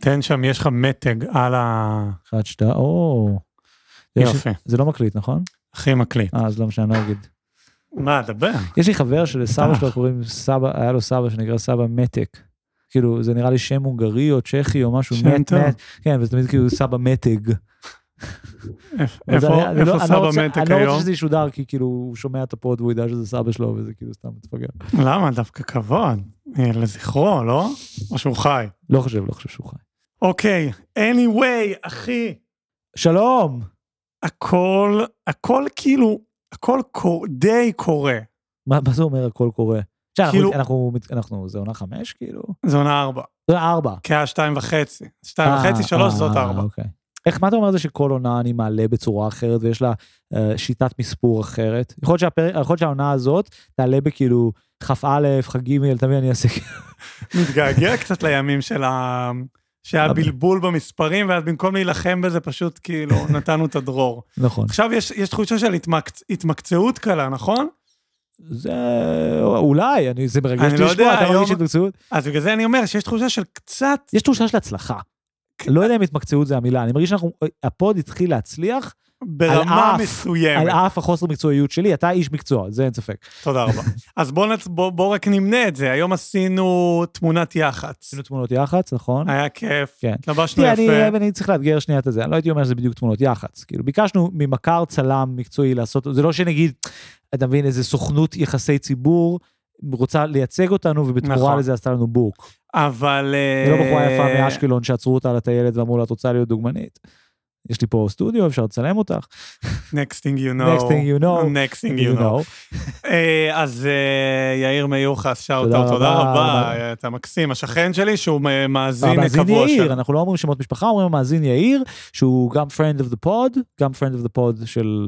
תן שם, יש לך מתג על ה... אחד, שתי, או. יופי, זה לא מקליט, נכון? הכי מקליט. אה, אז לא משנה, לא אגיד. מה, דבר. יש לי חבר שלסבא. שלו קוראים סבא, היה לו סבא שנקרא סבא מתק. כאילו, זה נראה לי שם הונגרי או צ'כי או משהו, שם מט, טוב. מט, כן, וזה תמיד כאילו סבא מתג. איפה לא- לא סבא רוצה- מתק אני לא? רוצה שזה ישודר, כי כאילו, הוא שומע את הפוד והוא ידע שזה סבא שלו, וזה כאילו סתם מתפגר. למה? דווקא כבוד. אה, לזכרו, לא? או שהוא חי. לא חושב, לא חושב שהוא חי. אוקיי, anyway, אחי, שלום! הכל, הכל כאילו, הכל די קורה. מה זה אומר הכל קורה? כאילו- אנחנו, אנחנו, זה עונה חמש כאילו? זה עונה ארבע. זה ארבע. כי היה שתיים וחצי. שתיים אה, וחצי, שלוש, אה, זאת אה, ארבע. אוקיי. איך, מה אתה אומר על זה שכל עונה אני מעלה בצורה אחרת ויש לה אה, שיטת מספור אחרת? יכול להיות, שהפר... יכול להיות שהעונה הזאת תעלה בכאילו כ"א, כ"ג, מבין, אני אעשה. מתגעגע קצת לימים של ה... שהיה בלבול במספרים, ואז במקום להילחם בזה, פשוט כאילו נתנו את הדרור. נכון. עכשיו יש, יש תחושה של התמקצ... התמקצעות קלה, נכון? זה אולי, אני, זה מרגש לי לא לשמוע, אתה מרגיש התמקצעות? אז בגלל זה אני אומר שיש תחושה של קצת... יש תחושה של הצלחה. לא יודע אם התמקצעות זה המילה, אני מרגיש שאנחנו, הפוד התחיל להצליח ברמה אף- מסוימת. על אף החוסר מקצועיות שלי, אתה איש מקצוע, זה אין ספק. תודה רבה. אז בואו נצ... בוא, בוא רק נמנה את זה. היום עשינו תמונת יח"צ. עשינו תמונות יח"צ, נכון? היה כיף, כן. התלבשנו תראה, יפה. אני, אני צריך לאתגר שנייה את זה, אני לא הייתי אומר שזה בדיוק תמונות יח"צ. כאילו, ביקשנו ממכר צלם מקצועי לעשות, זה לא שנגיד, אתה מבין, איזה סוכנות יחסי ציבור רוצה לייצג אותנו, ובתמורה נכון. לזה עשתה לנו בוק. אבל... זה לא בחורה אה, יפה מאשקלון שעצרו אותה על הטיילת ואמרו לה, את רוצה להיות דוגמנית? יש לי פה סטודיו, אפשר לצלם אותך. Next thing you know. Next thing you know. Next thing you know. אה, אז אה, יאיר מיוחס, שאוט תודה רבה. אתה מקסים. השכן שלי, שהוא מאזין המאזין קבוע יאיר, של... אנחנו לא אומרים שמות משפחה, אומרים המאזין יאיר, שהוא גם friend of the pod, גם friend of the pod של,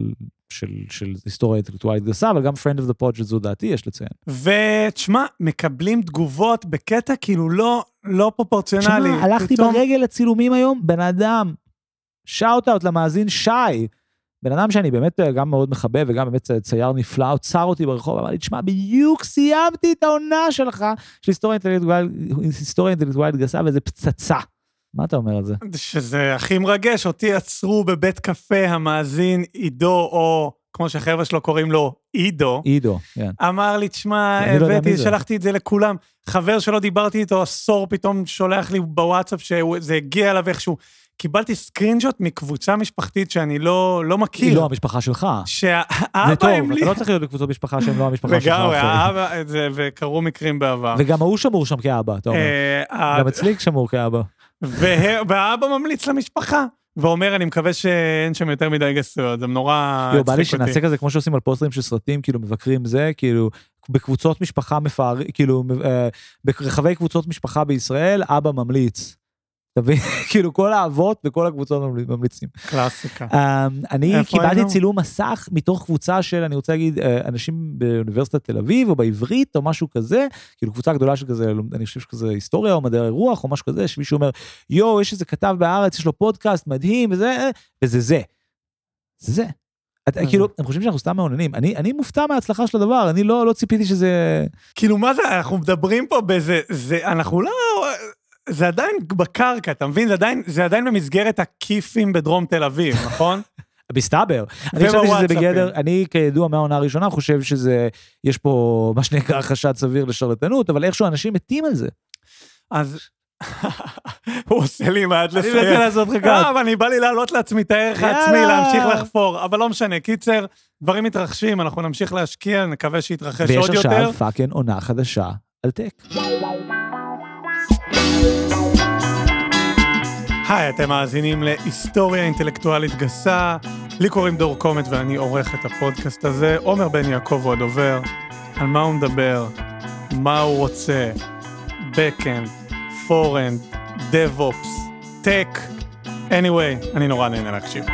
של, של היסטוריה אינטלקטואלית גסה, אבל גם friend of the pod שזו דעתי, יש לציין. ותשמע, מקבלים תגובות בקטע כאילו לא, לא פרופורציונלי. שמע, הלכתי פתאום- ברגל לצילומים היום, בן אדם, שאוט אאוט למאזין שי, בן אדם שאני באמת גם מאוד מחבב וגם באמת צייר נפלא, עצר אותי ברחוב, אמר לי, תשמע, בדיוק סיימתי את העונה שלך של היסטוריה אינטלקטואלית גסה, וזה פצצה. מה אתה אומר על זה? שזה הכי מרגש, אותי עצרו בבית קפה המאזין עידו, או כמו שהחבר'ה שלו קוראים לו, עידו. עידו, כן. אמר לי, תשמע, לא הבאתי, זה." שלחתי את זה לכולם. חבר שלא דיברתי איתו עשור, פתאום שולח לי בוואטסאפ שזה הגיע אליו איכשהו. קיבלתי סקרינשוט מקבוצה משפחתית שאני לא, לא היא מכיר. לא המשפחה שלך. זה שהאבא טוב, המליץ... אתה לא צריך להיות בקבוצות משפחה שהן לא המשפחה שלך. לגמרי. האבא, זה- וקרו מקרים בעבר. וגם ההוא שמור שם כאבא, אתה אומר. אה, גם אצלי שמור כאבא. וה- והאבא ממליץ למשפחה, ואומר, אני מקווה שאין שם יותר מדי גסויות, זה נורא יו, בא לי. שנעשה כזה כמו שעושים על פוסטרים של סרטים, כאילו מבקרים זה, כאילו בקבוצות משפחה מפארים, כאילו אה, ברחבי קבוצות משפחה בישראל, אבא ממליץ. אתה מבין? כאילו כל האבות וכל הקבוצות ממל- ממליצים. קלאסיקה. אה, אני קיבלתי היינו? צילום מסך מתוך קבוצה של, אני רוצה להגיד, אה, אנשים באוניברסיטת תל אביב או בעברית או משהו כזה, כאילו קבוצה גדולה של כזה, אני חושב שכזה היסטוריה או מדעי הרוח או משהו כזה, שמישהו אומר, יואו, יש איזה כתב בארץ, יש לו פודקאסט מדהים וזה, אה", וזה זה. זה זה. את- אה. כאילו, הם חושבים שאנחנו סתם מעוננים. אני אני מופתע מההצלחה של הדבר, אני לא לא ציפיתי שזה... כאילו, מה זה, אנחנו מדברים פה באיזה, זה, אנחנו לא, זה עדיין בקרקע, אתה מבין? זה עדיין, זה עדיין במסגרת הכיפים בדרום תל אביב, נכון? מסתבר. אני חשבתי שזה. בגדר, אני כידוע מהעונה הראשונה חושב שזה, יש פה מה שנקרא חשד סביר לשרלטנות, אבל איכשהו אנשים מתים על זה. אז הוא עושה לי מעט אני לסיים. מנסה לעשות לך גת. אבל אני בא לי להעלות לעצמי את הערך. העצמי, להמשיך לחפור, אבל לא משנה. קיצר, דברים מתרחשים, אנחנו נמשיך להשקיע, נקווה שיתרחש ויש עוד יותר. עכשיו פאקינג עונה חדשה על טק. היי, אתם מאזינים להיסטוריה אינטלקטואלית גסה. לי קוראים דור קומט ואני עורך את הפודקאסט הזה. עומר בן יעקב הוא הדובר. על מה הוא מדבר, מה הוא רוצה, Backend, Frontend, DevOps, Tech. anyway, אני נורא נהנה להקשיב.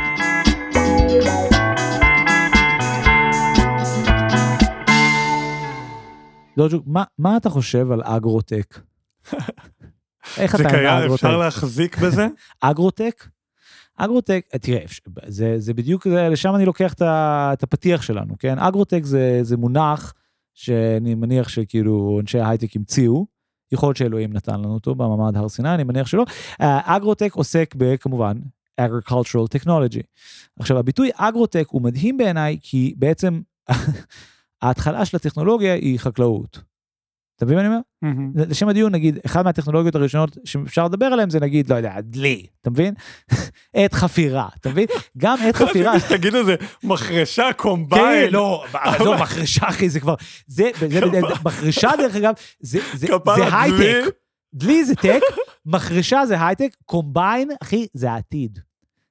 דוג'וק, מה- מה אתה חושב על אגרוטק? איך אתה עם אגרוטק? אפשר להחזיק בזה? אגרוטק? אגרוטק, תראה, זה, זה בדיוק, זה, לשם אני לוקח את, הפתיח שלנו, כן? אגרוטק זה, זה מונח שאני מניח שכאילו אנשי ההייטק המציאו, יכול להיות שאלוהים נתן לנו אותו במעמד הר סיני, אני מניח שלא. אגרוטק עוסק בכמובן agricultural technology. עכשיו הביטוי אגרוטק הוא מדהים בעיניי כי בעצם ההתחלה של הטכנולוגיה היא חקלאות. אתה מבין מה אני אומר? לשם הדיון נגיד אחד מהטכנולוגיות הראשונות שאפשר לדבר עליהן זה נגיד לא יודע דלי אתה מבין? עת חפירה אתה מבין? גם עת חפירה. תגיד לזה, מחרשה, כן, קומביין. לא, עזוב, מחרשה אחי, זה כבר, זה, מחרשה דרך אגב, זה. הייטק, דלי זה טק, מחרשה זה הייטק, קומביין, אחי, זה העתיד.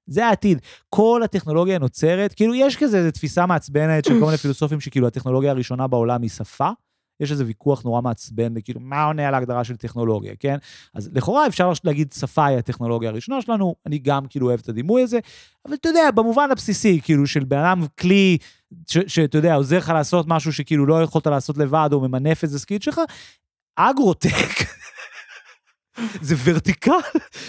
זה העתיד. כל הטכנולוגיה נוצרת, כאילו יש כזה איזו תפיסה מעצבנת של כל מיני פילוסופים שכאילו הטכנולוגיה הראשונה בעולם היא שפה. יש איזה ויכוח נורא מעצבן, וכאילו, מה עונה על ההגדרה של טכנולוגיה, כן? אז לכאורה אפשר להגיד שפה היא הטכנולוגיה הראשונה שלנו, אני גם כאילו אוהב את הדימוי הזה, אבל אתה יודע, במובן הבסיסי, כאילו, של בן אדם כלי, שאתה יודע, עוזר לך לעשות משהו שכאילו לא יכולת לעשות לבד, או ממנף איזה סקיד שלך, אגרוטק. זה ורטיקל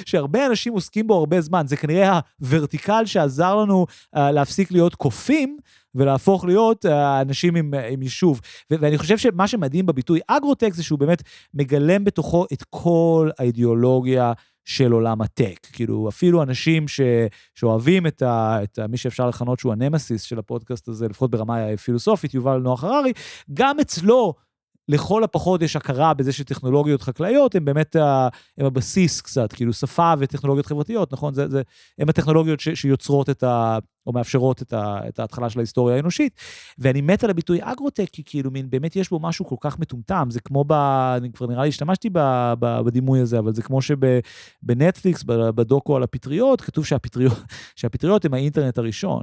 שהרבה אנשים עוסקים בו הרבה זמן, זה כנראה הוורטיקל שעזר לנו uh, להפסיק להיות קופים ולהפוך להיות uh, אנשים עם, uh, עם יישוב. ו- ואני חושב שמה שמדהים בביטוי אגרוטק זה שהוא באמת מגלם בתוכו את כל האידיאולוגיה של עולם הטק. כאילו, אפילו אנשים ש, שאוהבים את, ה, את ה, מי שאפשר לכנות שהוא הנמסיס של הפודקאסט הזה, לפחות ברמה הפילוסופית, יובל נוח הררי, גם אצלו לכל הפחות יש הכרה בזה שטכנולוגיות חקלאיות הן באמת ה- הם הבסיס קצת, כאילו שפה וטכנולוגיות חברתיות, נכון? זה, זה, הם הטכנולוגיות ש, שיוצרות את ה... או מאפשרות את, ה, את ההתחלה של ההיסטוריה האנושית. ואני מת על הביטוי אגרוטק, כי כאילו מין, באמת יש בו משהו כל כך מטומטם, זה כמו ב... אני כבר נראה לי השתמשתי ב, ב, בדימוי הזה, אבל זה כמו שבנטפליקס, בדוקו על הפטריות, כתוב שהפטריות, שהפטריות הם האינטרנט הראשון.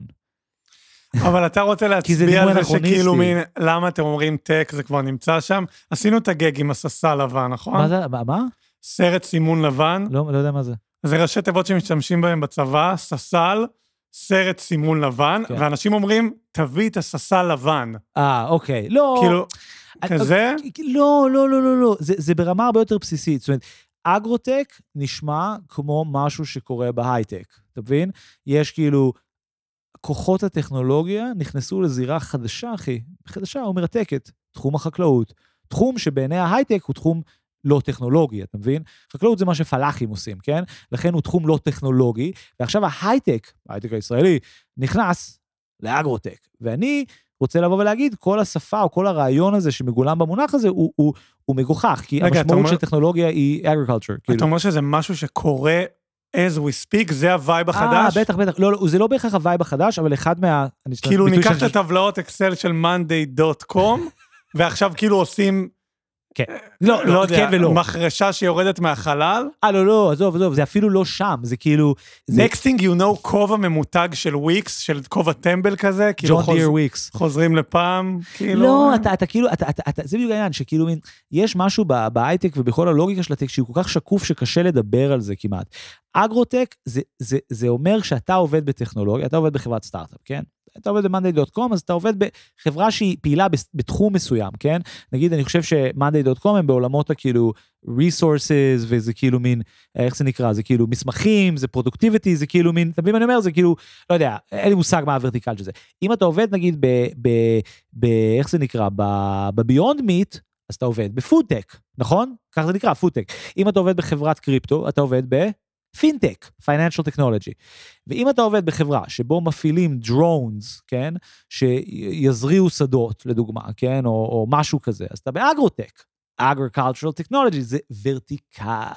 אבל אתה רוצה להצביע על זה. שכאילו מין, למה אתם אומרים טק, זה כבר נמצא שם? עשינו את הגג עם הססה לבן, נכון? מה זה, מה? מה? סרט סימון לבן, לא, לא יודע מה זה. זה ראשי תיבות שמשתמשים בהם בצבא, ססל, סרט סימון לבן, כן. ואנשים אומרים, תביא את הססל לבן. אה, אוקיי. לא... כאילו, אני- כזה? לא, לא, לא, לא, לא. זה, זה ברמה הרבה יותר בסיסית. זאת אומרת, אגרוטק נשמע כמו משהו שקורה בהייטק, אתה מבין? יש כאילו, כוחות הטכנולוגיה נכנסו לזירה חדשה, אחי, חדשה ומרתקת, תחום החקלאות. תחום שבעיני ההייטק הוא תחום לא טכנולוגי, אתה מבין? חקלאות זה מה שפלאחים עושים, כן? לכן הוא תחום לא טכנולוגי, ועכשיו ההייטק, ההייטק הישראלי, נכנס לאגרוטק. ואני רוצה לבוא ולהגיד, כל השפה או כל הרעיון הזה שמגולם במונח הזה הוא, הוא, הוא מגוחך, כי רגע, המשמעות אומר- של טכנולוגיה היא agriculture. אתה כאילו. אומר שזה משהו שקורה as we speak, זה ה vibe החדש? אה, בטח, בטח. לא, לא, זה לא בהכרח ה vibe החדש, אבל אחד מה... כאילו ניקח את הטבלאות אקסל של monday.com, ועכשיו כאילו עושים, כן. לא, לא לא, יודע, כן ולא. מחרשה שיורדת מהחלל. אה, לא, לא, עזוב, עזוב, זה אפילו לא שם, זה כאילו... זה Next thing you know, כובע ממותג של וויקס, של כובע טמבל כזה, כאילו חוז- וויקס. חוזרים לפעם, כאילו... לא, אתה, אתה כאילו, אתה, אתה, אתה, זה בדיוק העניין, שכאילו מין, יש משהו בהייטק ובכל הלוגיקה של הטק שהוא כל כך שקוף שקשה לדבר על זה כמעט. אגרוטק זה, זה, זה אומר שאתה עובד בטכנולוגיה, אתה עובד בחברת סטארט-אפ, כן? אתה עובד ב-monday.com, אז אתה עובד בחברה שהיא פעילה בתחום מסוים, כן? נגיד, אני חושב ש-monday.com הם בעולמות הכאילו resources, וזה כאילו מין, איך זה נקרא? זה כאילו מסמכים, זה productivity, זה כאילו מין, אתה מבין מה אני אומר? זה כאילו, לא יודע, אין לי מושג מה ה vertical של זה. אם אתה עובד נגיד ב... ב, ב איך זה נקרא? ב Beyond Meat, אז אתה עובד בפודטק, נכון? ככה זה נקרא, פודטק. אם אתה עובד בחברת קריפטו, אתה עובד בפינטק, financial technology. ואם אתה עובד בחברה שבו מפעילים drones, כן? שיזריעו שדות, לדוגמה, כן? או, או משהו כזה, אז אתה באגרוטק. agricultural technology זה ורטיקל.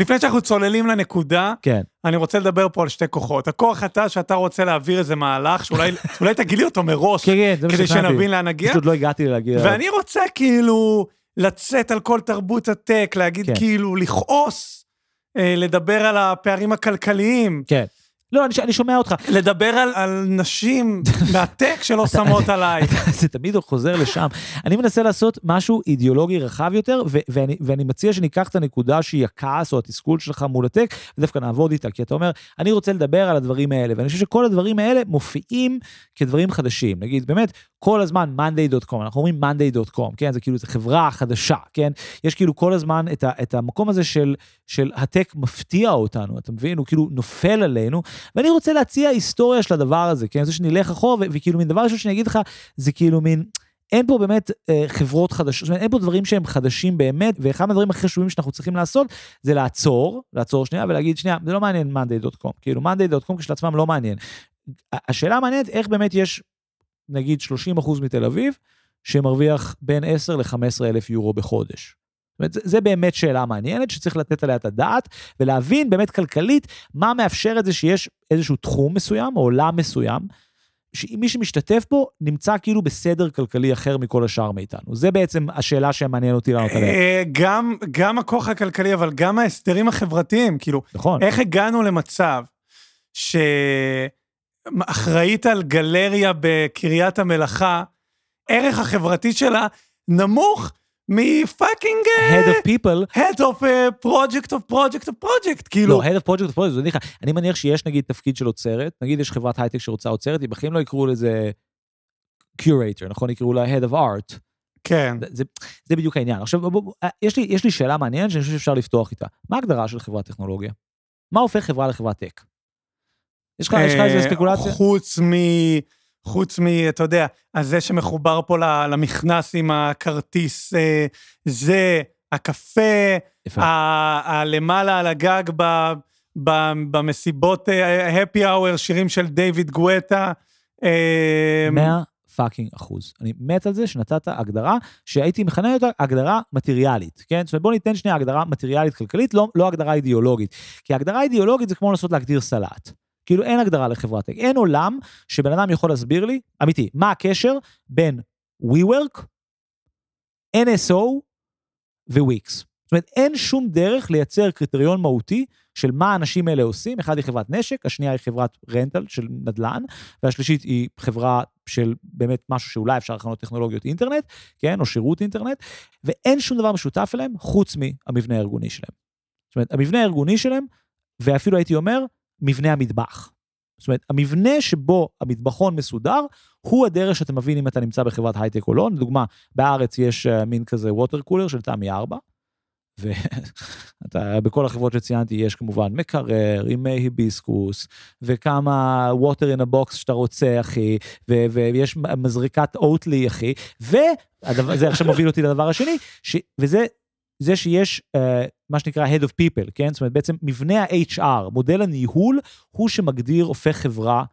לפני שאנחנו צוללים לנקודה, כן. אני רוצה לדבר פה על שתי כוחות. הכוח אתה שאתה רוצה להעביר איזה מהלך, שאולי אולי תגיד לי אותו מראש, כן, כן, כדי. שנבין לאן נגיע. פשוט לא הגעתי להגיע. ואני רוצה כאילו לצאת על כל תרבות הטק, להגיד כן. כאילו, לכעוס, אה, לדבר על הפערים הכלכליים, כן. לא, אני, אני שומע אותך. לדבר על, על נשים מהטק שלא שמות עליי. זה תמיד חוזר לשם. אני מנסה לעשות משהו אידיאולוגי רחב יותר, ו- ואני, ואני מציע שניקח את הנקודה שהיא הכעס או התסכול שלך מול הטק, ודווקא נעבוד איתה, כי אתה אומר, אני רוצה לדבר על הדברים האלה, ואני חושב שכל הדברים האלה מופיעים כדברים חדשים. נגיד, באמת, כל הזמן monday.com, אנחנו אומרים monday.com, כן? זה כאילו, זו חברה חדשה, כן? יש כאילו כל הזמן את, ה, את המקום הזה של, של הטק מפתיע אותנו, אתה מבין? הוא כאילו נופל עלינו, ואני רוצה להציע היסטוריה של הדבר הזה, כן? זה שנלך אחורה, וכאילו מין דבר ראשון שאני אגיד לך, זה כאילו מין... אין פה באמת אה, חברות חדשות, זאת אומרת, אין פה דברים שהם חדשים באמת, ואחד מהדברים הכי חשובים שאנחנו צריכים לעשות, זה לעצור, לעצור שנייה ולהגיד, שנייה, זה לא מעניין monday.com, כאילו monday.com כשלעצמם לא מעניין. השאלה המעניינת, איך באמת יש, נגיד, 30% מתל אביב, שמרוויח בין 10 ל-15 אלף יורו בחודש. זאת אומרת, זה, זה באמת שאלה מעניינת שצריך לתת עליה את הדעת, ולהבין באמת כלכלית מה מאפשר את זה שיש איזשהו תחום מסוים או עולם מסוים, שמי שמשתתף בו נמצא כאילו בסדר כלכלי אחר מכל השאר מאיתנו. זה בעצם השאלה שמעניין אותי לענות עליה. אה, גם, גם הכוח הכלכלי, אבל גם ההסדרים החברתיים, כאילו, נכון. איך הגענו למצב שאחראית על גלריה בקריית המלאכה, ערך החברתי שלה נמוך מפאקינג... Head of people. Head of uh, project of project of project, כאילו... לא, Head of project of project, זה ניחא. אני מניח שיש נגיד תפקיד של אוצרת, נגיד יש חברת הייטק שרוצה אוצרת, היא בכלל לא יקראו לזה curator, נכון? יקראו לה Head of art. כן. זה, זה, זה בדיוק העניין. עכשיו, בוא, בוא, יש, לי, יש לי שאלה מעניינת שאני חושב שאפשר לפתוח איתה. מה ההגדרה של חברת טכנולוגיה? מה הופך חברה לחברת טק? יש לך איזה אה, ספקולציה? חוץ מ... חוץ מ... אתה יודע, הזה שמחובר פה למכנס עם הכרטיס, אה, זה, הקפה, הלמעלה על הגג במסיבות אה, happy hour, שירים של דיוויד גואטה. אה, 100 fucking אחוז. אני מת על זה שנתת הגדרה שהייתי מכנה אותה הגדרה מטריאלית, כן? זאת אומרת, בוא ניתן שנייה הגדרה מטריאלית כלכלית, לא, לא הגדרה אידיאולוגית. כי הגדרה אידיאולוגית זה כמו לנסות להגדיר סלט. כאילו אין הגדרה לחברת טק. אין עולם שבן אדם יכול להסביר לי, אמיתי, מה הקשר בין WeWork, NSO ו-Wix. זאת אומרת, אין שום דרך לייצר קריטריון מהותי של מה האנשים האלה עושים. אחד היא חברת נשק, השנייה היא חברת רנטל של נדל"ן, והשלישית היא חברה של באמת משהו שאולי אפשר לכנות טכנולוגיות אינטרנט, כן, או שירות אינטרנט, ואין שום דבר משותף אליהם חוץ מהמבנה הארגוני שלהם. זאת אומרת, המבנה הארגוני שלהם, ואפילו הייתי אומר, מבנה המטבח. זאת אומרת, המבנה שבו המטבחון מסודר, הוא הדרך שאתה מבין אם אתה נמצא בחברת הייטק או לא. לדוגמה, בארץ יש uh, מין כזה ווטר קולר של תמי 4, ובכל החברות שציינתי יש כמובן מקרר עם מי היביסקוס, וכמה in a box שאתה רוצה, אחי, ו- ויש מזריקת אוטלי, אחי, וזה עכשיו מוביל אותי לדבר השני, ש- וזה זה שיש uh, מה שנקרא Head of People, כן? זאת אומרת, בעצם מבנה ה-HR, מודל הניהול, הוא שמגדיר, הופך חברה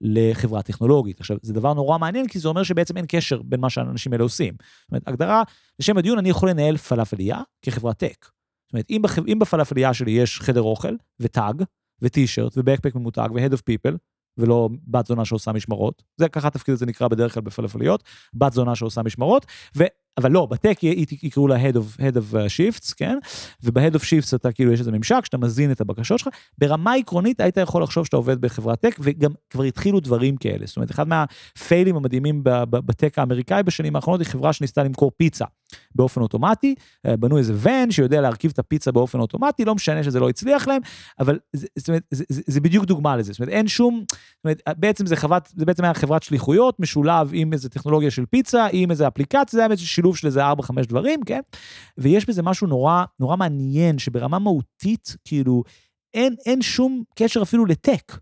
לחברה טכנולוגית. עכשיו, זה דבר נורא מעניין, כי זה אומר שבעצם אין קשר בין מה שהאנשים האלה עושים. זאת אומרת, הגדרה, לשם הדיון, אני יכול לנהל פלאפליה כחברת טק. זאת אומרת, אם, בח... אם בפלאפליה שלי יש חדר אוכל, וטאג, וטי-שירט, ובקפק ממותג, ו-Head of People, ולא בת זונה שעושה משמרות. זה ככה התפקיד הזה נקרא בדרך כלל בפלאפליות, בת זונה שעושה משמרות, ו... אבל לא, בטק יקראו לה Head of, Head of Shifts, כן? וב-Head of Shifts אתה כאילו יש איזה ממשק שאתה מזין את הבקשות שלך. ברמה עקרונית היית יכול לחשוב שאתה עובד בחברת טק, וגם כבר התחילו דברים כאלה. זאת אומרת, אחד מהפיילים המדהימים בטק האמריקאי בשנים האחרונות היא חברה שניסתה למכור פיצה באופן אוטומטי, בנו איזה ון שיודע להרכיב את הפיצה באופן אוטומטי, לא משנה שזה לא הצליח להם, אבל זה, זאת אומרת, זה, זה, זה בדיוק דוגמה לזה. זאת אומרת, אין שום, זאת אומרת, בעצם זה, חברת, זה בעצם היה חברת שליחויות משולב עם איזה טכנולוגיה של פיצה, עם איזה אפליקציה, זה היה איזה שילוב של איזה 4-5 דברים, כן? ויש בזה משהו נורא, נורא מעניין, שברמה מהותית, כאילו, אין, אין שום קשר אפילו לטק.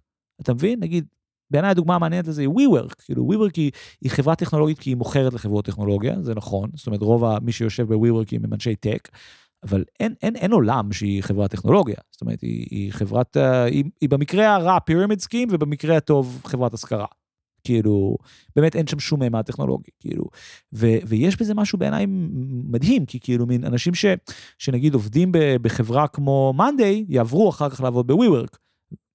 אתה מבין? נגיד, בעיניי הדוגמה המעניינת לזה היא WeWork, כאילו WeWork היא, היא חברה טכנולוגית כי היא מוכרת לחברות טכנולוגיה, זה נכון, זאת אומרת רוב מי שיושב ב-WeWork הם אנשי טק, אבל אין, אין, אין עולם שהיא חברת טכנולוגיה, זאת אומרת היא, היא חברת, היא, היא במקרה הרע פירמיד סקים ובמקרה הטוב חברת השכרה. כאילו, באמת אין שם שום מימד טכנולוגי, כאילו, ו, ויש בזה משהו בעיניי מדהים, כי כאילו מין אנשים ש, שנגיד עובדים ב, בחברה כמו מאנדיי, יעברו אחר כך לעבוד ב-WeWork,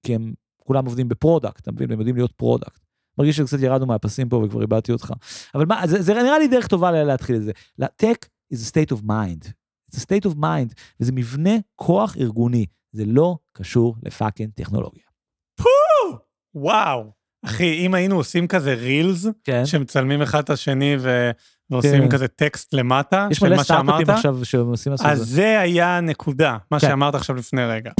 כי הם כולם עובדים ב product, אתה מבין? הם יודעים להיות product. מרגיש שקצת ירדנו מהפסים פה וכבר איבדתי אותך. אבל מה, זה, זה נראה לי דרך טובה להתחיל את זה. Tech is a state of mind. It's a state of mind, וזה מבנה כוח ארגוני. זה לא קשור ל fucking טכנולוגיה. פו! וואו. אחי, אם היינו עושים כזה reels, כן. שמצלמים אחד את השני ו... ועושים כן. כזה טקסט למטה, יש של מלא מה שאמרת, סטארט-אפים עכשיו שעושים לעשות את אז זה. זה היה הנקודה, מה כן. שאמרת עכשיו לפני רגע.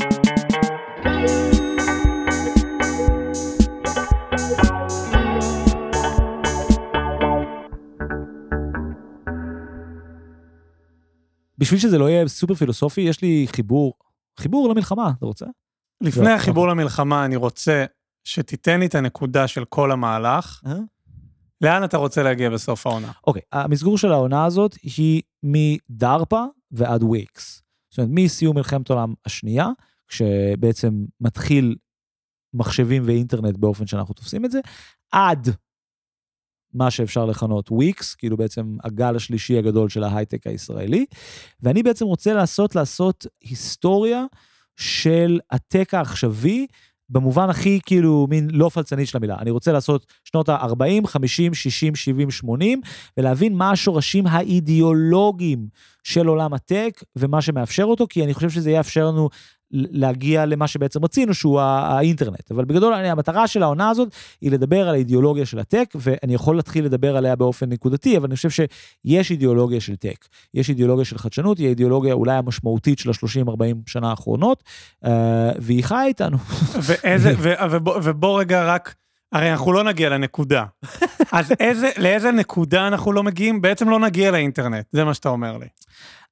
בשביל שזה לא יהיה סופר פילוסופי, יש לי חיבור, חיבור למלחמה, אתה רוצה? לפני לא, החיבור למלחמה, אני רוצה שתיתן לי את הנקודה של כל המהלך. אה? לאן אתה רוצה להגיע בסוף העונה? אוקיי, המסגור של העונה הזאת היא מדרפה ועד וויקס. זאת אומרת, מסיום מלחמת העולם השנייה, כשבעצם מתחיל מחשבים ואינטרנט באופן שאנחנו תופסים את זה, עד מה שאפשר לכנות וויקס, כאילו בעצם הגל השלישי הגדול של ההייטק הישראלי, ואני בעצם רוצה לעשות, לעשות היסטוריה של הטק העכשווי, במובן הכי כאילו מין לא פלצני של המילה. אני רוצה לעשות שנות ה-40, 50, 60, 70, 80, ולהבין מה השורשים האידיאולוגיים של עולם הטק ומה שמאפשר אותו, כי אני חושב שזה יאפשר לנו להגיע למה שבעצם רצינו, שהוא האינטרנט. אבל בגדול, אני, המטרה של העונה הזאת היא לדבר על האידיאולוגיה של הטק, ואני יכול להתחיל לדבר עליה באופן נקודתי, אבל אני חושב שיש אידיאולוגיה של טק. יש אידיאולוגיה של חדשנות, היא האידיאולוגיה אולי המשמעותית של ה-30-40 שנה האחרונות, אה, והיא חיה איתנו. ואיזה, ו, ובוא, ובוא רגע רק... הרי אנחנו לא נגיע לנקודה. אז איזה, לאיזה נקודה אנחנו לא מגיעים? בעצם לא נגיע לאינטרנט, זה מה שאתה אומר לי.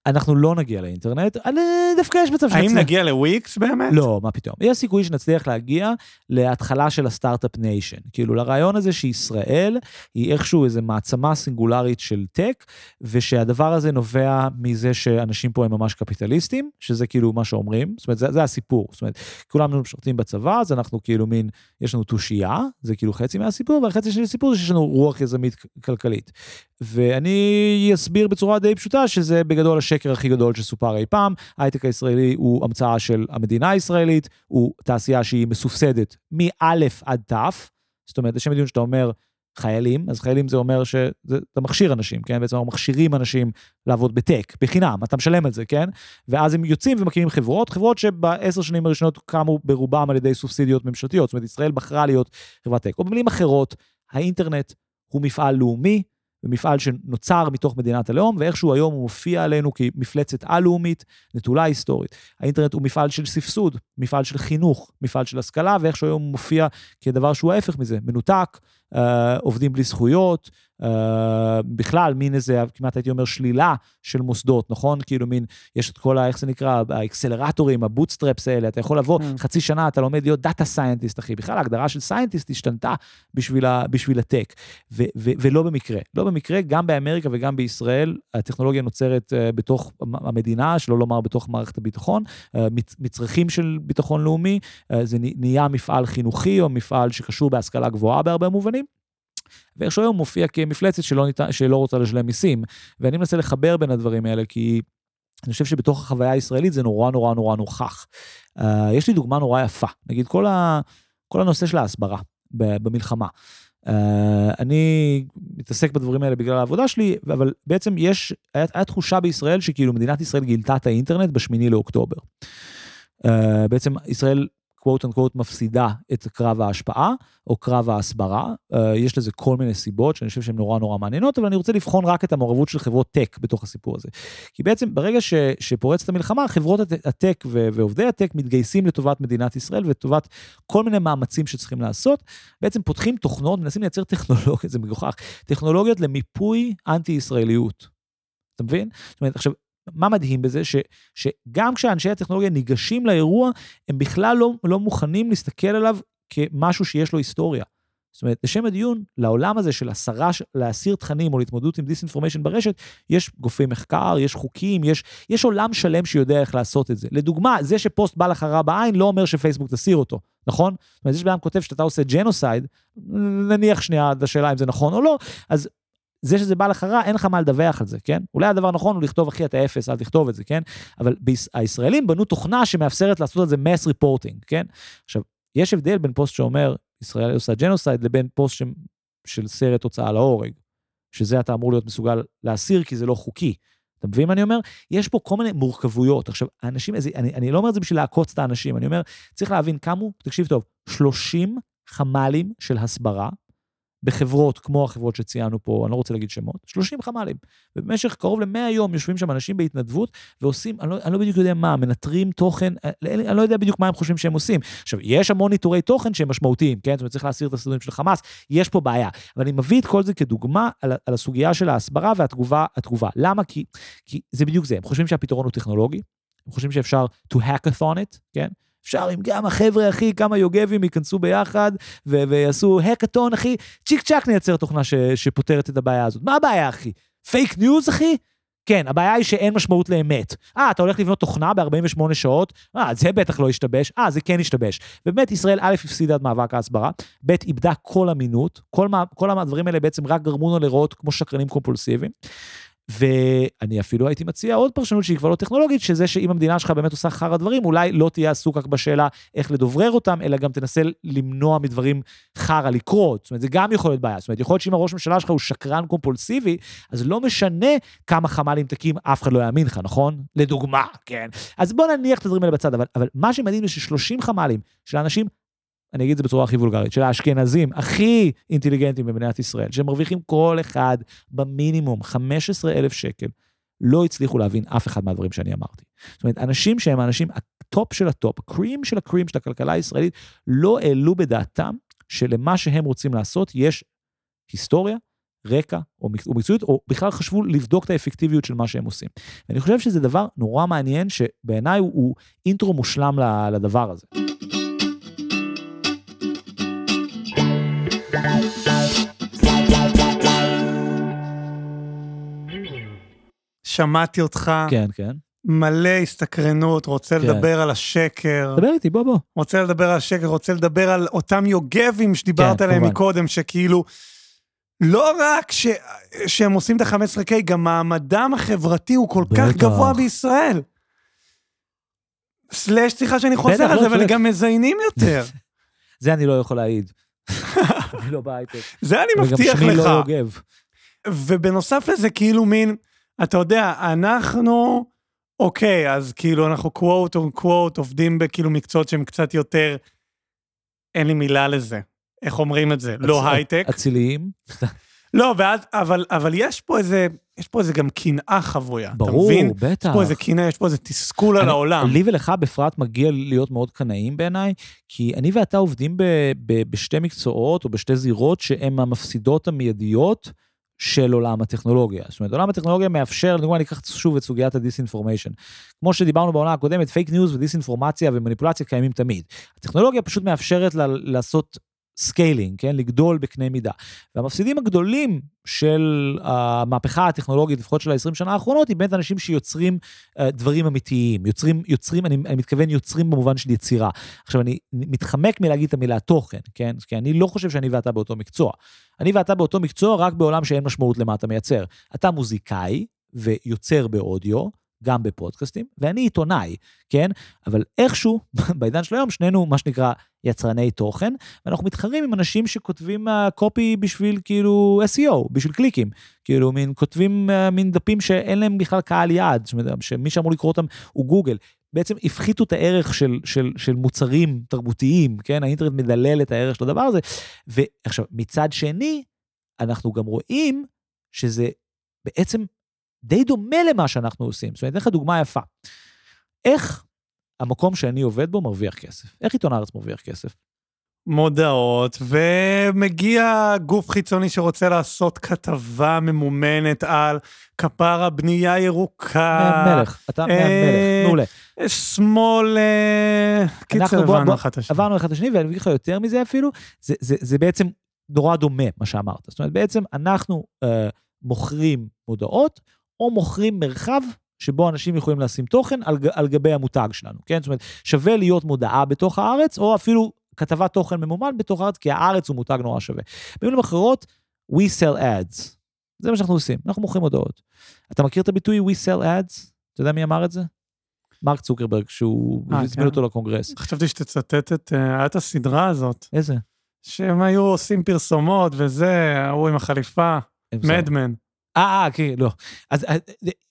אנחנו לא נגיע לאינטרנט, אני, דווקא יש מצב שנצליח. האם נגיע לוויקס באמת? לא, מה פתאום. יש סיכוי שנצליח להגיע להתחלה של ה start-up nation. כאילו, לרעיון הזה שישראל היא איכשהו איזו מעצמה סינגולרית של טק, ושהדבר הזה נובע מזה שאנשים פה הם ממש קפיטליסטים, שזה כאילו מה שאומרים, זאת אומרת, זה, זה הסיפור. זאת אומרת, כולנו משרתים בצבא, אז אנחנו כאילו מין, יש לנו תושייה, זה כאילו חצי מהסיפור, והחצי של הסיפור זה שיש לנו רוח יזמית כלכלית. ואני אסביר בצורה די פשוטה שזה בגדול השקר הכי גדול שסופר אי פעם. ההייטק הישראלי הוא המצאה של המדינה הישראלית, הוא תעשייה שהיא מסופסדת מאלף עד תף. זאת אומרת, לשם הדיון שאתה אומר חיילים, אז חיילים זה אומר שאתה מכשיר אנשים, כן? בעצם אנחנו מכשירים אנשים לעבוד בטק, בחינם, אתה משלם על זה, כן? ואז הם יוצאים ומקימים חברות, חברות שבעשר שנים הראשונות קמו ברובם על ידי סובסידיות ממשלתיות. זאת אומרת, ישראל בחרה להיות חברת טק. או במילים אחרות, האינטרנט הוא מפעל לאומי, ומפעל שנוצר מתוך מדינת הלאום, ואיכשהו היום הוא מופיע עלינו כמפלצת על-לאומית, נטולה היסטורית. האינטרנט הוא מפעל של סבסוד, מפעל של חינוך, מפעל של השכלה, ואיכשהו היום הוא מופיע כדבר שהוא ההפך מזה, מנותק, אה, עובדים בלי זכויות, אה, בכלל, מין איזה, כמעט הייתי אומר, שלילה של מוסדות, נכון? כאילו מין, יש את כל ה... איך זה נקרא? האקסלרטורים, ה bootstraps האלה, אתה יכול לבוא אממ. חצי שנה, אתה לומד להיות data scientist, אחי. בכלל, ההגדרה של scientist השתנתה בשביל, ה, בשביל הטק, ו, ו, ולא במקרה. לא במקרה, גם באמריקה וגם בישראל, הטכנולוגיה נוצרת אה, בתוך המדינה, שלא לומר בתוך מערכת הביטחון, אה, מצרכים של ביטחון לאומי, אה, זה נהיה מפעל חינוכי או מפעל שקשור בהשכלה גבוהה בהרבה מובנים. ואיכשהו היום מופיע כמפלצת שלא, ניתן, שלא רוצה לשלם מיסים. ואני מנסה לחבר בין הדברים האלה, כי אני חושב שבתוך החוויה הישראלית זה נורא נורא נורא נוכח. Uh, יש לי דוגמה נורא יפה, נגיד כל, ה, כל הנושא של ההסברה במלחמה. Uh, אני מתעסק בדברים האלה בגלל העבודה שלי, אבל בעצם יש, היה, היה תחושה בישראל שכאילו מדינת ישראל גילתה את האינטרנט בשמיני לאוקטובר. Uh, בעצם ישראל קוואט אנקוואט מפסידה את קרב ההשפעה או קרב ההסברה. Uh, יש לזה כל מיני סיבות שאני חושב שהן נורא נורא מעניינות, אבל אני רוצה לבחון רק את המעורבות של חברות טק בתוך הסיפור הזה. כי בעצם ברגע ש, שפורצת המלחמה, חברות הטק ועובדי הטק מתגייסים לטובת מדינת ישראל ולטובת כל מיני מאמצים שצריכים לעשות. בעצם פותחים תוכנות, מנסים לייצר טכנולוגיות, זה מגוחך, טכנולוגיות למיפוי אנטי-ישראליות. אתה מבין? זאת אומרת, עכשיו, מה מדהים בזה? ש, שגם כשאנשי הטכנולוגיה ניגשים לאירוע, הם בכלל לא, לא מוכנים להסתכל עליו כמשהו שיש לו היסטוריה. זאת אומרת, לשם הדיון, לעולם הזה של הסרה, להסיר תכנים או להתמודדות עם disinformation ברשת, יש גופי מחקר, יש חוקים, יש, יש עולם שלם שיודע איך לעשות את זה. לדוגמה, זה שפוסט בא לך רע בעין לא אומר שפייסבוק תסיר אותו, נכון? זאת אומרת, יש בן אדם כותב שאתה עושה genocide, נניח שנייה עד השאלה אם זה נכון או לא, אז זה שזה בא לך רע, אין לך מה לדווח על זה, כן? אולי הדבר הנכון הוא לכתוב, אחי, אתה אפס, אל תכתוב את זה, כן? אבל. הישראלים בנו תוכנה שמאפשרת לעשות את זה mass reporting, כן? עכשיו, יש הבדל בין פוסט שאומר, ישראל עושה genocide, לבין פוסט ש... של סרט הוצאה להורג, שזה אתה אמור להיות מסוגל להסיר כי זה לא חוקי. אתה מבין מה אני אומר? יש פה כל מיני מורכבויות. עכשיו, האנשים, אני, אני לא אומר את זה בשביל לעקוץ את האנשים, אני אומר, צריך להבין, קמו, תקשיב טוב, 30 חמ"לים של הסברה בחברות כמו החברות שציינו פה, אני לא רוצה להגיד שמות, 30 חמ"לים. ובמשך קרוב ל-100 יום יושבים שם אנשים בהתנדבות ועושים, אני לא, אני לא בדיוק יודע מה, מנטרים תוכן, אה, אני לא יודע בדיוק מה הם חושבים שהם עושים. עכשיו, יש המון ניטורי תוכן שהם משמעותיים, כן? זאת אומרת, צריך להסיר את הסרטונים של חמאס, יש פה בעיה. אבל אני מביא את כל זה כדוגמה על, על הסוגיה של ההסברה והתגובה. התגובה. למה? כי, כי זה בדיוק זה, הם חושבים שהפתרון הוא טכנולוגי, הם חושבים שאפשר to hackathon it, כן? אפשר אם גם החבר'ה, אחי, כמה יוגבים ייכנסו ביחד ו- ויעשו האקתון, אחי, צ'יק צ'אק נייצר תוכנה ש- שפותרת את הבעיה הזאת. מה הבעיה, אחי? פייק ניוז, אחי? כן, הבעיה היא שאין משמעות לאמת. אה, אתה הולך לבנות תוכנה ב-48 שעות? אה, זה בטח לא ישתבש. אה, זה כן ישתבש. ובאמת, ישראל א' הפסידה את מאבק ההסברה, ב' איבדה כל אמינות, כל, מה, כל הדברים האלה בעצם רק גרמו לנו לראות כמו שקרנים קומפולסיביים. ואני אפילו הייתי מציע עוד פרשנות שהיא כבר לא טכנולוגית, שזה שאם המדינה שלך באמת עושה חרא דברים, אולי לא תהיה עסוק רק בשאלה איך לדוברר אותם, אלא גם תנסה למנוע מדברים חרא לקרות. זאת אומרת, זה גם יכול להיות בעיה. זאת אומרת, יכול להיות שאם הראש ממשלה שלך הוא שקרן קומפולסיבי, אז לא משנה כמה חמ"לים תקים, אף אחד לא יאמין לך, נכון? לדוגמה, כן. אז בוא נניח את הדברים האלה בצד, אבל, אבל מה שמדהים זה ש-30 חמ"לים של אנשים אני אגיד את זה בצורה הכי וולגרית, של האשכנזים הכי אינטליגנטים במדינת ישראל, שמרוויחים כל אחד במינימום 15,000 שקל, לא הצליחו להבין אף אחד מהדברים שאני אמרתי. זאת אומרת, אנשים שהם האנשים ה top של ה top, ה cream של ה cream של הכלכלה הישראלית, לא העלו בדעתם שלמה שהם רוצים לעשות יש היסטוריה, רקע או מקצועיות, או בכלל חשבו לבדוק את האפקטיביות של מה שהם עושים. ואני חושב שזה דבר נורא מעניין, שבעיניי הוא, הוא intro מושלם לדבר הזה. שמעתי אותך. כן, כן. מלא הסתקרנות, רוצה כן. לדבר על השקר. דבר איתי, בוא בוא. רוצה לדבר על השקר, רוצה לדבר על אותם יוגבים שדיברת כן, עליהם כמובן. מקודם, שכאילו, לא רק ש... שהם עושים את ה-15K, גם מעמדם החברתי הוא כל בטח. כך גבוה בישראל. סלאש, סליחה שאני חוזר על לא, זה, אבל גם מזיינים יותר. זה אני לא יכול להעיד. אני לא בהייטק. זה אני מבטיח לך. וגם שמי לא יוגב. ובנוסף לזה, כאילו מין, אתה יודע, אנחנו, אוקיי, אז כאילו אנחנו קוואט או קוואט עובדים בכאילו מקצועות שהם קצת יותר, אין לי מילה לזה. איך אומרים את זה? לא הייטק. אציליים? לא, ואז, אבל, אבל יש פה איזה, יש פה איזה גם קנאה חבויה. ברור, אתה מבין? בטח. יש פה איזה קנאה, יש פה איזה תסכול אני, על העולם. לי ולך בפרט מגיע להיות מאוד קנאים בעיניי, כי אני ואתה עובדים ב, ב, בשתי מקצועות או בשתי זירות שהן המפסידות המיידיות. של עולם הטכנולוגיה. זאת אומרת, עולם הטכנולוגיה מאפשר, לדוגמה, אני אקח שוב את סוגיית ה disinformation. כמו שדיברנו בעונה הקודמת, פייק ניוז ודיסאינפורמציה ומניפולציה קיימים תמיד. הטכנולוגיה פשוט מאפשרת לה לעשות scaling, כן? לגדול בקנה מידה. והמפסידים הגדולים של המהפכה הטכנולוגית, לפחות של ה-20 שנה האחרונות, היא באמת אנשים שיוצרים אה, דברים אמיתיים. יוצרים, יוצרים, אני, אני מתכוון יוצרים במובן של יצירה. עכשיו, אני מתחמק מלהגיד את המילה תוכן, כן? כי אני לא חושב שאני ואתה באותו מקצוע. אני ואתה באותו מקצוע רק בעולם שאין משמעות למה אתה מייצר. אתה מוזיקאי ויוצר באודיו, גם בפודקאסטים, ואני עיתונאי, כן? אבל איכשהו, בעידן של היום, שנינו, מה שנקרא, יצרני תוכן, ואנחנו מתחרים עם אנשים שכותבים קופי uh, בשביל כאילו SEO, בשביל קליקים. כאילו, מין כותבים uh, מין דפים שאין להם בכלל קהל יעד, שמי שאמור לקרוא אותם הוא גוגל. בעצם הפחיתו את הערך של, של, של מוצרים תרבותיים, כן? האינטרנט מדלל את הערך של הדבר הזה. ועכשיו, מצד שני, אנחנו גם רואים שזה בעצם די דומה למה שאנחנו עושים. זאת אומרת, אני אתן לך דוגמה יפה. איך המקום שאני עובד בו מרוויח כסף? איך עיתון הארץ מרוויח כסף? מודעות, ומגיע גוף חיצוני שרוצה לעשות כתבה ממומנת על כפרה בנייה ירוקה. מלך, אתה אה, מלך, מעולה. שמאל, אה, קיצר, הבנו אחד את השני. עברנו אחד את השני, ואני אגיד לך יותר מזה אפילו, זה, זה, זה בעצם נורא דומה מה שאמרת. זאת אומרת, בעצם אנחנו אה, מוכרים מודעות, או מוכרים מרחב שבו אנשים יכולים לשים תוכן על, על גבי המותג שלנו, כן? זאת אומרת, שווה להיות מודעה בתוך הארץ, או אפילו כתבת תוכן ממומן בתוך הארץ, כי הארץ הוא מותג נורא שווה. במילים אחרות, we sell ads. זה מה שאנחנו עושים, אנחנו מוכרים הודעות. אתה מכיר את הביטוי we sell ads? אתה יודע מי אמר את זה? מרק צוקרברג, שהוא אה, הזמין כן. אותו לקונגרס. חשבתי שתצטט את, אה, היה את הסדרה הזאת. איזה? שהם היו עושים פרסומות וזה, ההוא עם החליפה, מדמן. אה, אה, כן, לא. אז אה,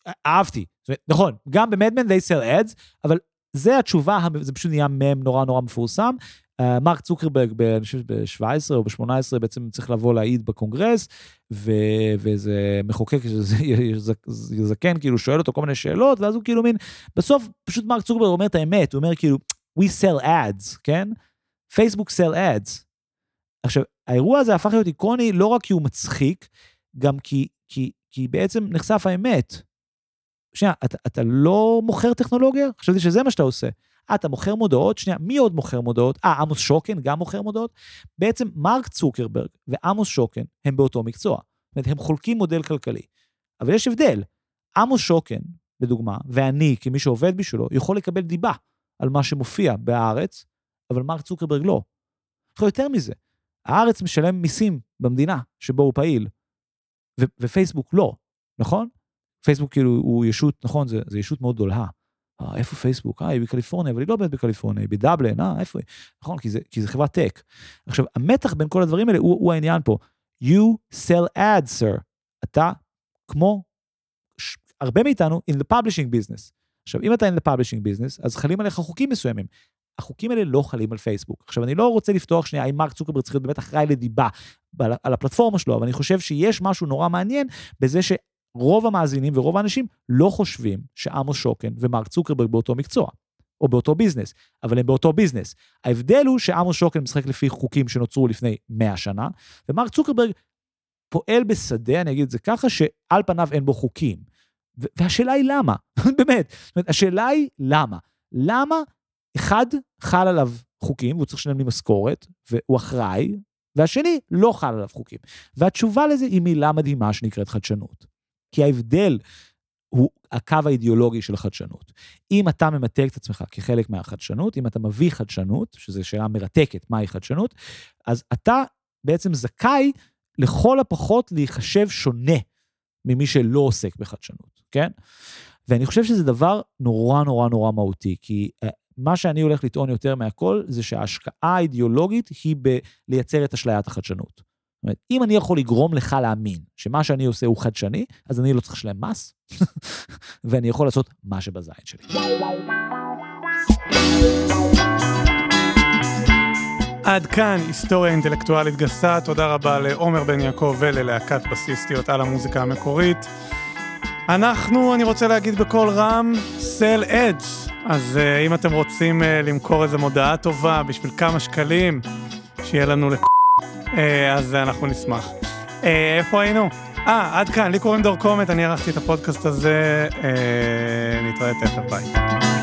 אה, אהבתי. נכון, גם במדמן they sell ads, אבל זה התשובה, זה פשוט נהיה מם נורא נורא מפורסם. Uh, מרק צוקרברג, אני חושב ב-17 או ב-18 בעצם צריך לבוא להעיד בקונגרס, ואיזה מחוקק זקן כאילו שואל אותו כל מיני שאלות, ואז הוא כאילו מין, בסוף פשוט מרק צוקרברג אומר את האמת, הוא אומר כאילו, we sell ads, כן? פייסבוק sell ads. עכשיו, האירוע הזה הפך להיות איקוני לא רק כי הוא מצחיק, גם כי, כי, כי בעצם נחשף האמת. שנייה, אתה, אתה לא מוכר טכנולוגיה? חשבתי שזה מה שאתה עושה. אה, אתה מוכר מודעות? שנייה, מי עוד מוכר מודעות? אה, עמוס שוקן גם מוכר מודעות? בעצם מרק צוקרברג ועמוס שוקן הם באותו מקצוע. זאת אומרת, הם חולקים מודל כלכלי. אבל יש הבדל. עמוס שוקן, לדוגמה, ואני, כמי שעובד בשבילו, יכול לקבל דיבה על מה שמופיע בהארץ, אבל מרק צוקרברג לא. יותר מזה, הארץ משלם מיסים במדינה שבו הוא פעיל, ופייסבוק לא, נכון? פייסבוק כאילו הוא ישות, נכון, זה, זה ישות מאוד גדולה. אה, איפה פייסבוק? אה, היא בקליפורניה, אבל היא לא באמת בקליפורניה, היא בדבלן, אה, איפה היא? נכון, כי זה, כי זה חברת טק. עכשיו, המתח בין כל הדברים האלה הוא, הוא העניין פה. You sell ads, sir. אתה, כמו ש... הרבה מאיתנו, in the publishing business. עכשיו, אם אתה in the publishing business, אז חלים עליך חוקים מסוימים. החוקים האלה לא חלים על פייסבוק. עכשיו, אני לא רוצה לפתוח שנייה האם מרק צוקרברג צריך להיות באמת אחראי לדיבה על, הפלטפורמה שלו, אבל אני חושב שיש משהו נורא מעניין בזה שרוב המאזינים ורוב האנשים לא חושבים שעמוס שוקן ומרק צוקרברג באותו מקצוע. או באותו ביזנס, אבל הם באותו ביזנס. ההבדל הוא שעמוס שוקן משחק לפי חוקים שנוצרו לפני 100 שנה, ומרק צוקרברג פועל בשדה, אני אגיד את זה ככה, שעל פניו אין בו חוקים. והשאלה היא למה, באמת. זאת אומרת, השאלה היא למה. למה אחד חל עליו חוקים, והוא צריך לשלם לי משכורת, והוא אחראי, והשני לא חל עליו חוקים. והתשובה לזה היא מילה מדהימה שנקראת חדשנות. כי ההבדל הוא הקו האידיאולוגי של החדשנות. אם אתה ממתג את עצמך כחלק מהחדשנות, אם אתה מביא חדשנות, שזו שאלה מרתקת מהי חדשנות, אז אתה בעצם זכאי לכל הפחות להיחשב שונה ממי שלא עוסק בחדשנות, כן? ואני חושב שזה דבר נורא נורא נורא מהותי, כי אה, מה שאני הולך לטעון יותר מהכל, זה שההשקעה האידיאולוגית היא בלייצר את אשליית החדשנות. זאת אומרת, אם אני יכול לגרום לך להאמין שמה שאני עושה הוא חדשני, אז אני לא צריך לשלם מס, ואני יכול לעשות מה שבזין שלי. עד כאן היסטוריה אינטלקטואלית גסה, תודה רבה לעומר בן יעקב וללהקת בסיסטיות על המוזיקה המקורית. אנחנו, אני רוצה להגיד בקול רם, סל אדג'. אז uh, אם אתם רוצים uh, למכור איזה מודעה טובה בשביל כמה שקלים, שיהיה לנו לכ... uh, אז uh, אנחנו נשמח. Uh, איפה היינו? אה, עד כאן, לי קוראים דור קומט, אני ערכתי את הפודקאסט הזה, uh, נתראה תכף, ביי.